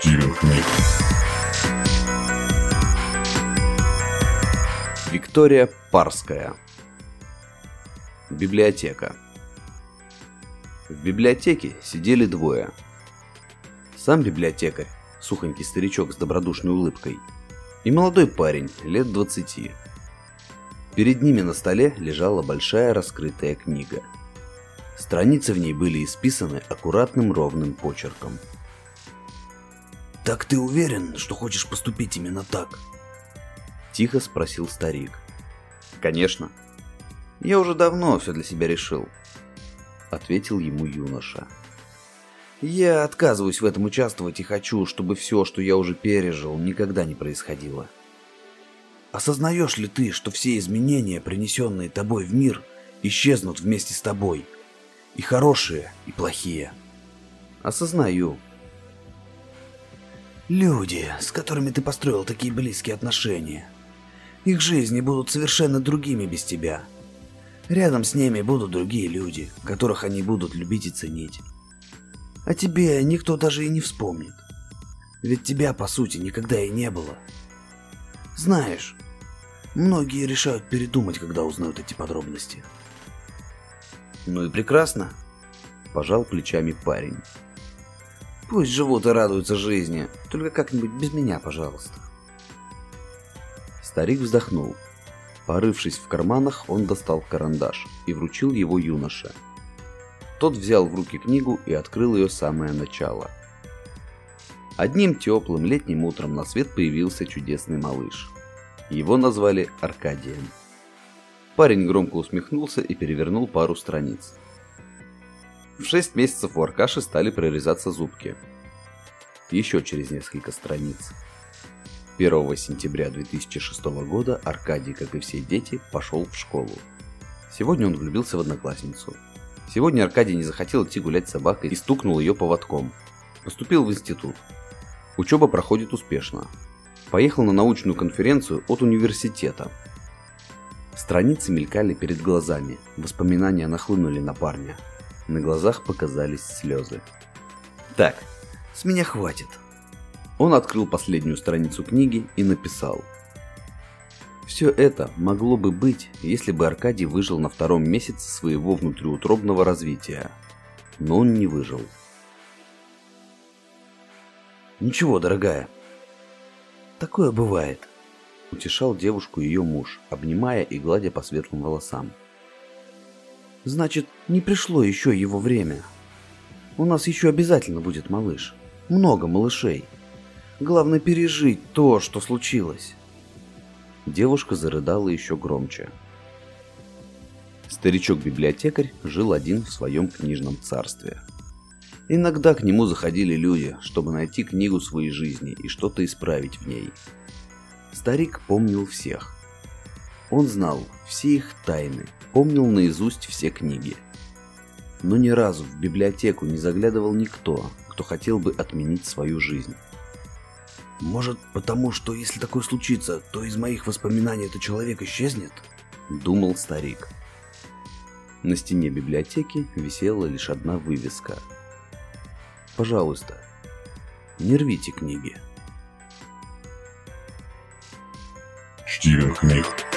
Стивен. Виктория Парская. Библиотека. В библиотеке сидели двое. Сам библиотекарь, сухонький старичок с добродушной улыбкой, и молодой парень, лет двадцати. Перед ними на столе лежала большая раскрытая книга. Страницы в ней были исписаны аккуратным ровным почерком. «Так ты уверен, что хочешь поступить именно так?» Тихо спросил старик. «Конечно. Я уже давно все для себя решил», — ответил ему юноша. «Я отказываюсь в этом участвовать и хочу, чтобы все, что я уже пережил, никогда не происходило». Осознаешь ли ты, что все изменения, принесенные тобой в мир, исчезнут вместе с тобой? И хорошие, и плохие. Осознаю. Люди, с которыми ты построил такие близкие отношения, их жизни будут совершенно другими без тебя. Рядом с ними будут другие люди, которых они будут любить и ценить. А тебе никто даже и не вспомнит. Ведь тебя, по сути, никогда и не было. Знаешь, многие решают передумать, когда узнают эти подробности. Ну и прекрасно, пожал плечами парень. Пусть живут и радуются жизни, только как-нибудь без меня, пожалуйста. Старик вздохнул. Порывшись в карманах, он достал карандаш и вручил его юноше. Тот взял в руки книгу и открыл ее самое начало. Одним теплым летним утром на свет появился чудесный малыш. Его назвали Аркадием. Парень громко усмехнулся и перевернул пару страниц. В шесть месяцев у Аркаши стали прорезаться зубки. Еще через несколько страниц. 1 сентября 2006 года Аркадий, как и все дети, пошел в школу. Сегодня он влюбился в одноклассницу. Сегодня Аркадий не захотел идти гулять с собакой и стукнул ее поводком. Поступил в институт. Учеба проходит успешно. Поехал на научную конференцию от университета. Страницы мелькали перед глазами, воспоминания нахлынули на парня. На глазах показались слезы. Так, с меня хватит. Он открыл последнюю страницу книги и написал. Все это могло бы быть, если бы Аркадий выжил на втором месяце своего внутриутробного развития. Но он не выжил. Ничего, дорогая. Такое бывает. Утешал девушку ее муж, обнимая и гладя по светлым волосам. Значит, не пришло еще его время. У нас еще обязательно будет малыш. Много малышей. Главное пережить то, что случилось. Девушка зарыдала еще громче. Старичок-библиотекарь жил один в своем книжном царстве. Иногда к нему заходили люди, чтобы найти книгу своей жизни и что-то исправить в ней. Старик помнил всех. Он знал все их тайны, помнил наизусть все книги. Но ни разу в библиотеку не заглядывал никто, кто хотел бы отменить свою жизнь. Может, потому что если такое случится, то из моих воспоминаний этот человек исчезнет? Думал старик. На стене библиотеки висела лишь одна вывеска – Пожалуйста, не рвите книги. Стивен книг.